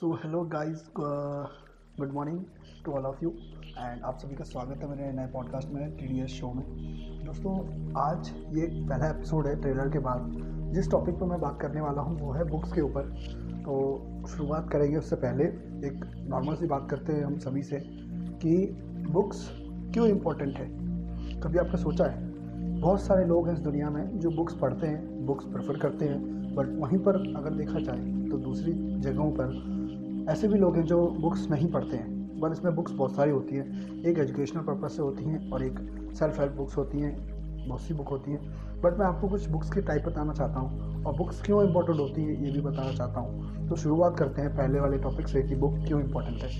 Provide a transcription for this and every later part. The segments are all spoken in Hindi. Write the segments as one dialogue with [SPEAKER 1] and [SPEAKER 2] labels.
[SPEAKER 1] So hello guys good morning to all of you and आप सभी का स्वागत है मेरे नए पॉडकास्ट में टी डी एस शो में। दोस्तों, आज ये पहला एपिसोड है ट्रेलर के बाद। जिस टॉपिक पर मैं बात करने वाला हूँ, वो है बुक्स के ऊपर। तो शुरुआत करेंगे उससे पहले एक नॉर्मल सी बात करते हैं हम सभी से कि बुक्स क्यों इम्पोर्टेंट है? कभी आपने सोचा है? बहुत सारे लोग हैं इस दुनिया में जो बुक्स पढ़ते हैं बुक्स प्रेफर करते हैं बट वहीं पर अगर देखा जाए तो दूसरी जगहों पर ऐसे भी लोग हैं जो बुक्स नहीं पढ़ते हैं। पर इसमें बुक्स बहुत सारी होती हैं। एक एजुकेशनल पर्पज़ से होती हैं और एक सेल्फ हेल्प बुक्स होती हैं। बहुत सी बुक होती हैं। बट मैं आपको कुछ बुक्स की टाइप बताना चाहता हूँ। और बुक्स क्यों इंपॉर्टेंट होती हैं, ये भी बताना चाहता हूँ। तो शुरुआत करते हैं पहले वाले टॉपिक से कि बुक क्यों इंपॉर्टेंट है।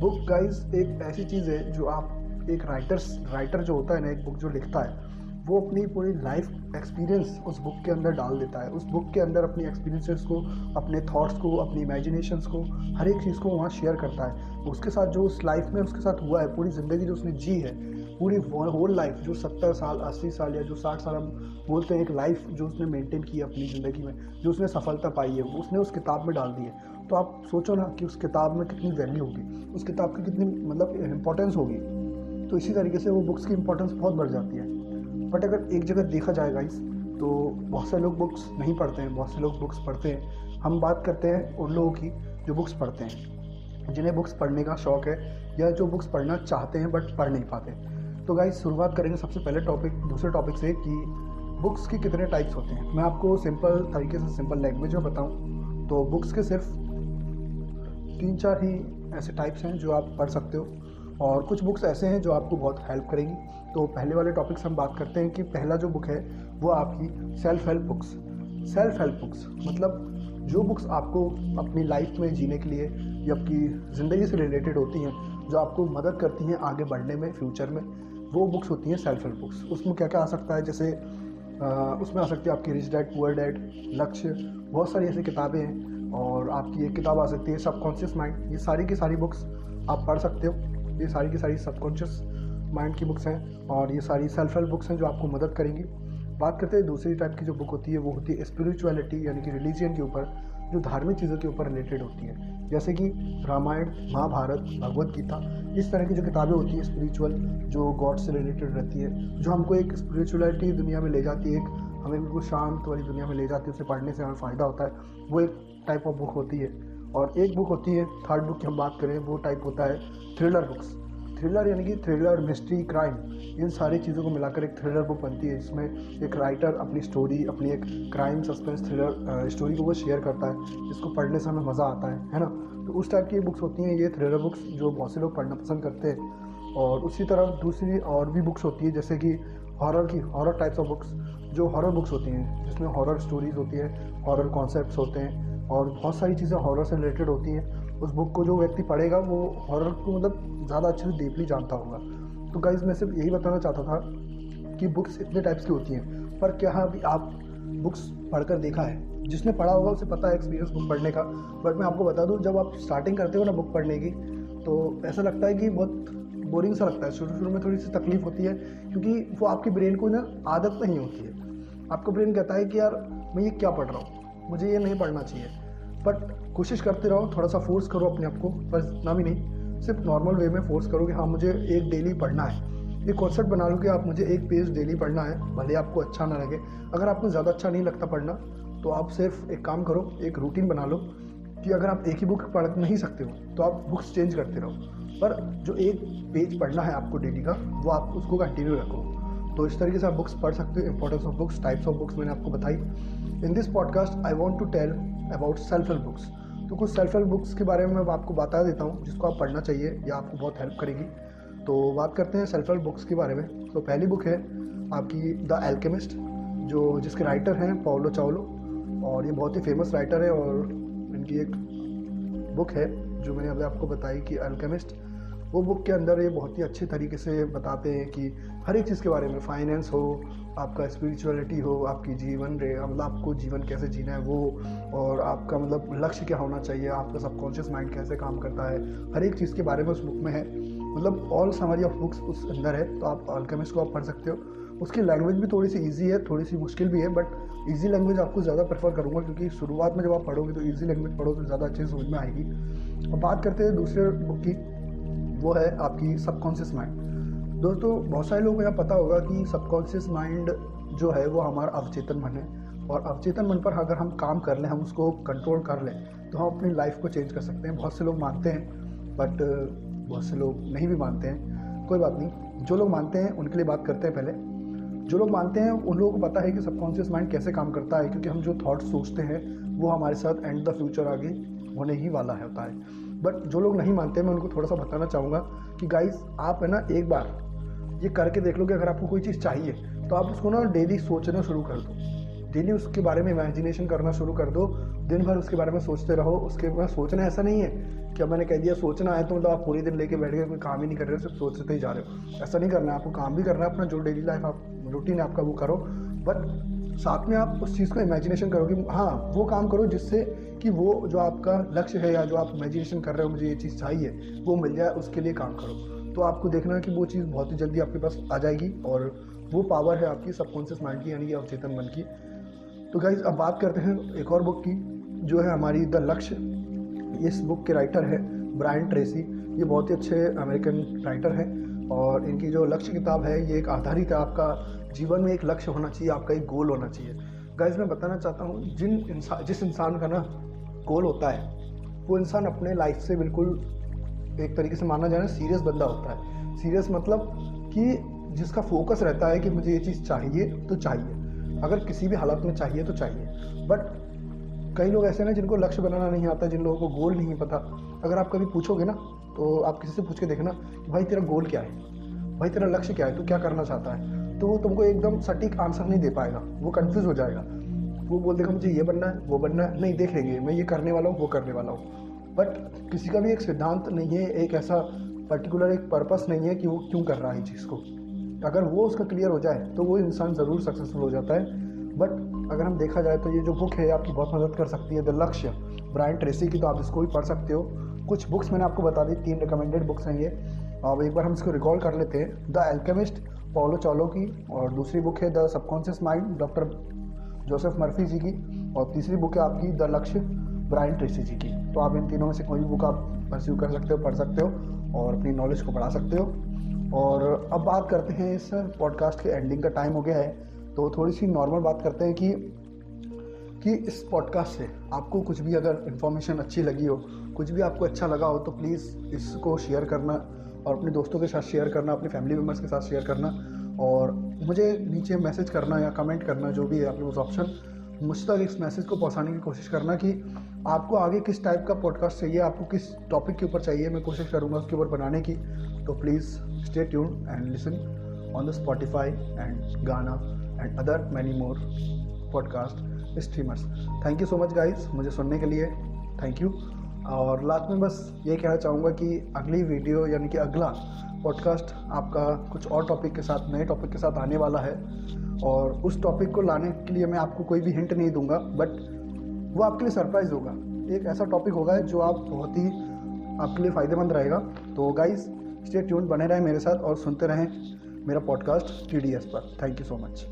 [SPEAKER 1] बुक गाइज़ एक ऐसी चीज़ है जो आप, एक राइटर्स राइटर जो होता है ना, एक बुक जो लिखता है वो अपनी पूरी लाइफ एक्सपीरियंस उस बुक के अंदर डाल देता है। उस बुक के अंदर अपनी एक्सपीरियंसेस को, अपने थॉट्स को, अपनी इमेजिनेशंस को, हर एक चीज़ को वहाँ शेयर करता है। उसके साथ जो उस लाइफ में उसके साथ हुआ है, पूरी ज़िंदगी जो उसने जी है, पूरी होल लाइफ जो सत्तर साल, अस्सी साल या जो साठ साल हम बोलते हैं, एक लाइफ जो उसने मेंटेन की है अपनी ज़िंदगी में, जो उसने सफलता पाई है उसने उस किताब में डाल दी है। तो आप सोचो ना कि उस किताब में कितनी वैल्यू होगी, उस किताब की कितनी मतलब इम्पोर्टेंस होगी। तो इसी तरीके से वो बुक्स की इम्पोर्टेंस बहुत बढ़ जाती है। बट अगर एक जगह देखा जाए गाइस तो बहुत से लोग बुक्स नहीं पढ़ते हैं, बहुत से लोग बुक्स पढ़ते हैं। हम बात करते हैं उन लोगों की जो बुक्स पढ़ते हैं, जिन्हें बुक्स पढ़ने का शौक़ है या जो बुक्स पढ़ना चाहते हैं बट पढ़ नहीं पाते। तो गाइस शुरुआत करेंगे सबसे पहले टॉपिक दूसरे टॉपिक से कि बुक्स के कितने टाइप्स होते हैं। मैं आपको सिंपल तरीके से सिंपल लैंग्वेज में बताऊँ तो बुक्स के सिर्फ़ तीन चार ही ऐसे टाइप्स हैं जो आप पढ़ सकते हो। और कुछ बुक्स ऐसे हैं जो आपको बहुत हेल्प करेंगी। तो पहले वाले टॉपिक से हम बात करते हैं कि पहला जो बुक है वो आपकी self help books self help books मतलब जो बुक्स आपको अपनी लाइफ में जीने के लिए या आपकी ज़िंदगी से रिलेटेड होती हैं जो आपको मदद करती हैं आगे बढ़ने में फ्यूचर में वो बुक्स होती हैं सेल्फ हेल्प बुक्स उसमें क्या क्या आ सकता है? जैसे आ, उसमें आ सकती है आपकी रिच डैड पुअर डैड लक्ष्य बहुत सारी ऐसी किताबें हैं और आपकी एक किताब आ सकती है सबकॉन्शियस माइंड ये सारी की सारी बुक्स आप पढ़ सकते हो। ये सारी की सारी सबकॉन्शियस माइंड की बुक्स हैं और ये सारी सेल्फ हेल्प बुक्स हैं जो आपको मदद करेंगी। बात करते हैं दूसरी टाइप की जो बुक होती है, वो होती है स्पिरिचुअलिटी यानी कि रिलीजियन के ऊपर, जो धार्मिक चीज़ों के ऊपर रिलेटेड होती है। जैसे कि रामायण, महाभारत, भगवत गीता, इस तरह की जो किताबें होती हैं स्पिरिचुअल जो गॉड से रिलेटेड रहती है, जो हमको एक स्पिरिचुअलिटी दुनिया में ले जाती है, एक हमें बिल्कुल शांत वाली दुनिया में ले जाती है, उसे पढ़ने से हमें फ़ायदा होता है, वो एक टाइप ऑफ़ बुक होती है। और एक बुक होती है थर्ड बुक की हम बात करें, वो टाइप होता है थ्रिलर बुक्स थ्रिलर यानी कि थ्रिलर मिस्ट्री क्राइम इन सारी चीज़ों को मिलाकर एक थ्रिलर बुक बनती है, जिसमें एक राइटर अपनी स्टोरी अपनी एक क्राइम सस्पेंस थ्रिलर स्टोरी को वो शेयर करता है, जिसको पढ़ने से हमें मज़ा आता है है ना? तो उस टाइप की बुक्स होती हैं, ये थ्रिलर बुक्स जो बहुत से लोग पढ़ना पसंद करते हैं। और उसी तरह दूसरी और भी बुक्स होती है, जैसे कि हॉरर की हॉरर टाइप्स ऑफ़ बुक्स जो हॉरर बुक्स होती हैं, जिसमें हॉरर स्टोरीज होती हैं हॉरर कॉन्सेप्ट होते हैं और बहुत सारी चीज़ें हॉरर से रिलेटेड होती हैं। उस बुक को जो व्यक्ति पढ़ेगा, वो हॉरर को मतलब ज़्यादा अच्छे से डीपली जानता होगा। तो गाइज़ मैं सिर्फ़ यही बताना चाहता था कि बुक्स इतने टाइप्स की होती हैं, पर क्या अभी आप बुक्स पढ़कर देखा है? जिसने पढ़ा होगा उसे पता है एक्सपीरियंस बुक पढ़ने का। बट मैं आपको बता दूँ, जब आप स्टार्टिंग करते हो ना बुक पढ़ने की तो ऐसा लगता है कि बहुत बोरिंग सा लगता है। शुरू शुरू में थोड़ी सी तकलीफ़ होती है, क्योंकि वो आपके ब्रेन को ना आदत नहीं होती है। आपका ब्रेन कहता है कि यार, मैं ये क्या पढ़ रहा हूँ? मुझे ये नहीं पढ़ना चाहिए। बट कोशिश करते रहो, थोड़ा सा फोर्स करो अपने आप को। बस इतना भी नहीं। सिर्फ़ नॉर्मल वे में फोर्स करो कि हाँ मुझे एक डेली पढ़ना है। ये कॉन्सेप्ट बना लो कि आप मुझे एक पेज डेली पढ़ना है, भले आपको अच्छा ना लगे। अगर आपको ज़्यादा अच्छा नहीं लगता पढ़ना तो आप सिर्फ़ एक काम करो, एक रूटीन बना लो कि अगर आप एक ही बुक पढ़ नहीं सकते हो तो आप बुक्स चेंज करते रहो। पर जो एक पेज पढ़ना है आपको डेली का, वो आप उसको कंटिन्यू रखो। तो इस तरीके से आप बुक्स पढ़ सकते हो। Importance of books types of books मैंने आपको बताई। In this podcast I want to tell about self help books तो कुछ सेल्फ हेल्प बुक्स के बारे में मैं आपको बता देता हूँ, जिसको आप पढ़ना चाहिए, या आपको बहुत हेल्प करेगी। तो बात करते हैं सेल्फ हेल्प बुक्स के बारे में। तो पहली बुक है आपकी द एल्केमिस्ट जो जिसके राइटर हैं पाओलो चावलो और ये बहुत ही फ़ेमस राइटर है, और इनकी एक बुक है, जो मैंने अभी आपको बताई कि अल्केमिस्ट वो बुक के अंदर ये बहुत ही अच्छे तरीके से बताते हैं कि हर एक चीज़ के बारे में फाइनेंस हो, आपका स्पिरिचुअलिटी हो, आपकी जीवन रे मतलब आपको जीवन कैसे जीना है वो, और आपका मतलब लक्ष्य क्या होना चाहिए, आपका सबकॉन्शियस माइंड कैसे काम करता है, हर एक चीज़ के बारे में उस बुक में है। मतलब ऑल समरी ऑफ़ बुक्स उस अंदर है तो आप अल्केमिस्ट को आप पढ़ सकते हो। उसकी लैंग्वेज भी थोड़ी सी ईजी है थोड़ी सी मुश्किल भी है बट ईजी लैंग्वेज आपको ज़्यादा प्रेफर करूँगा, क्योंकि शुरुआत में जब आप पढ़ोगे तो ईजी लैंग्वेज पढ़ो तो ज़्यादा अच्छे समझ में आएगी। और बात करते हैं दूसरे बुक की। वो है आपकी सबकॉन्शियस माइंड दोस्तों, बहुत सारे लोगों को यहाँ पता होगा कि सबकॉन्शियस माइंड जो है वो हमारा अवचेतन मन है। और अवचेतन मन पर अगर हम काम कर लें, हम उसको कंट्रोल कर लें तो हम अपनी लाइफ को चेंज कर सकते हैं। बहुत से लोग मानते हैं बट बहुत से लोग नहीं भी मानते हैं। कोई बात नहीं। जो लोग मानते हैं, उनके लिए बात करते हैं पहले। जो लोग मानते हैं, उन लोगों को पता है कि सबकॉन्शियस माइंड कैसे काम करता है, क्योंकि हम जो थॉट्स सोचते हैं, वो हमारे साथ एंड द फ्यूचर आगे होने ही वाला है, होता है। बट जो लोग नहीं मानते, मैं उनको थोड़ा सा बताना चाहूँगा कि गाइस आप है ना, एक बार ये करके देख लो कि अगर आपको कोई चीज़ चाहिए तो आप उसको ना डेली सोचना शुरू कर दो। डेली उसके बारे में इमेजिनेशन करना शुरू कर दो। दिन भर उसके बारे में सोचते रहो। उसके बाद सोचना ऐसा नहीं है कि अब मैंने कह दिया, सोचना है तो मतलब आप पूरी दिन लेके बैठ गए, कोई काम ही नहीं कर रहे हो सिर्फ़ सोचते ही जा रहे हो। ऐसा नहीं करना है। आपको काम भी करना है अपना, जो डेली लाइफ आप रूटीन है आपका, वो करो। बट साथ में आप उस चीज़ को इमेजिनेशन करोगे हाँ वो काम करो जिससे कि वो जो आपका लक्ष्य है या जो आप इमेजिनेशन कर रहे हो, मुझे ये चीज़ चाहिए, वो मिल जाए, उसके लिए काम करो। तो आपको देखना है कि वो चीज़ बहुत ही जल्दी आपके पास आ जाएगी और वो पावर है आपकी सबकॉन्शियस माइंड की, यानी कि अवचेतन मन की। तो गाइज़ अब बात करते हैं एक और बुक की, जो है हमारी द लक्ष्य इस बुक के राइटर है ब्रायन ट्रेसी ये बहुत ही अच्छे अमेरिकन राइटर हैं और इनकी जो लक्ष्य किताब है, ये एक आधारित है आपका जीवन में एक लक्ष्य होना चाहिए, आपका एक गोल होना चाहिए। गाइज़ मैं बताना चाहता हूँ, जिन इंसान जिस इंसान का ना गोल होता है, वो इंसान अपने लाइफ से बिल्कुल एक तरीके से माना जाए सीरियस बंदा होता है। सीरियस मतलब कि जिसका फोकस रहता है कि मुझे ये चीज़ चाहिए तो चाहिए। अगर किसी भी हालत में चाहिए तो चाहिए। बट कई लोग ऐसे ना, जिनको लक्ष्य बनाना नहीं आता, जिन लोगों को गोल नहीं पता। अगर आप कभी पूछोगे ना तो आप किसी से पूछ के देखना कि, भाई, तेरा गोल क्या है? भाई, तेरा लक्ष्य क्या है? तू क्या करना चाहता है? तो वो तुमको एकदम सटीक आंसर नहीं दे पाएगा। वो कन्फ्यूज़ हो जाएगा। वो बोल देगा मुझे ये बनना है, वो बनना है। नहीं, देख लेंगे। मैं ये करने वाला हूँ, वो करने वाला हूँ। बट किसी का भी एक सिद्धांत नहीं है, एक ऐसा पर्टिकुलर एक पर्पस नहीं है कि वो क्यों कर रहा है चीज़ को। अगर वो उसका क्लियर हो जाए तो वो इंसान ज़रूर सक्सेसफुल हो जाता है। बट अगर हम देखा जाए तो ये जो बुक है आपकी बहुत मदद कर सकती है। द लक्ष्य ब्रायन ट्रेसी की तो आप इसको भी पढ़ सकते हो। कुछ बुक्स मैंने आपको बता दी, तीन रिकमेंडेड बुक्स हैं ये। अब एक बार हम इसको रिकॉल कर लेते हैं। द एल्केमिस्ट पॉलो चौलो की और दूसरी बुक है the subconscious mind doctor Joseph Murphy ji की और तीसरी बुक है आपकी द लक्ष्य ब्रायन ट्रेसी जी की। तो आप इन तीनों में से कोई भी बुक आप परस्यू कर सकते हो, पढ़ सकते हो और अपनी नॉलेज को बढ़ा सकते हो। और अब बात करते हैं इस पॉडकास्ट के एंडिंग का टाइम हो गया है। तो थोड़ी सी नॉर्मल बात करते हैं कि कि इस पॉडकास्ट से आपको कुछ भी अगर इन्फॉर्मेशन अच्छी लगी हो, कुछ भी आपको अच्छा लगा हो तो प्लीज़ इसको शेयर करना और अपने दोस्तों के साथ शेयर करना, अपने फैमिली मेंबर्स के साथ शेयर करना और मुझे नीचे मैसेज करना या कमेंट करना, जो भी है आपके पास ऑप्शन मुझ तक इस मैसेज को पहुँचाने की कोशिश करना कि आपको आगे किस टाइप का पॉडकास्ट चाहिए, आपको किस टॉपिक के ऊपर चाहिए, मैं कोशिश करूँगा उसके ऊपर बनाने की। तो please stay tune and listen on the Spotify and Gaana and other many more podcast streamers thank you so much guys मुझे सुनने के लिए थैंक यू और लास्ट में बस ये कहना चाहूँगा कि अगली वीडियो यानी कि अगला पॉडकास्ट आपका कुछ और टॉपिक के साथ, नए टॉपिक के साथ आने वाला है। और उस टॉपिक को लाने के लिए मैं आपको कोई भी हिंट नहीं दूँगा बट वो आपके लिए सरप्राइज़ होगा। एक ऐसा टॉपिक होगा जो आप बहुत ही आपके लिए फ़ायदेमंद रहेगा। तो गाइज़ स्टे ट्यून बने रहें मेरे साथ और सुनते रहें मेरा पॉडकास्ट टीडीएस पर। Thank you so much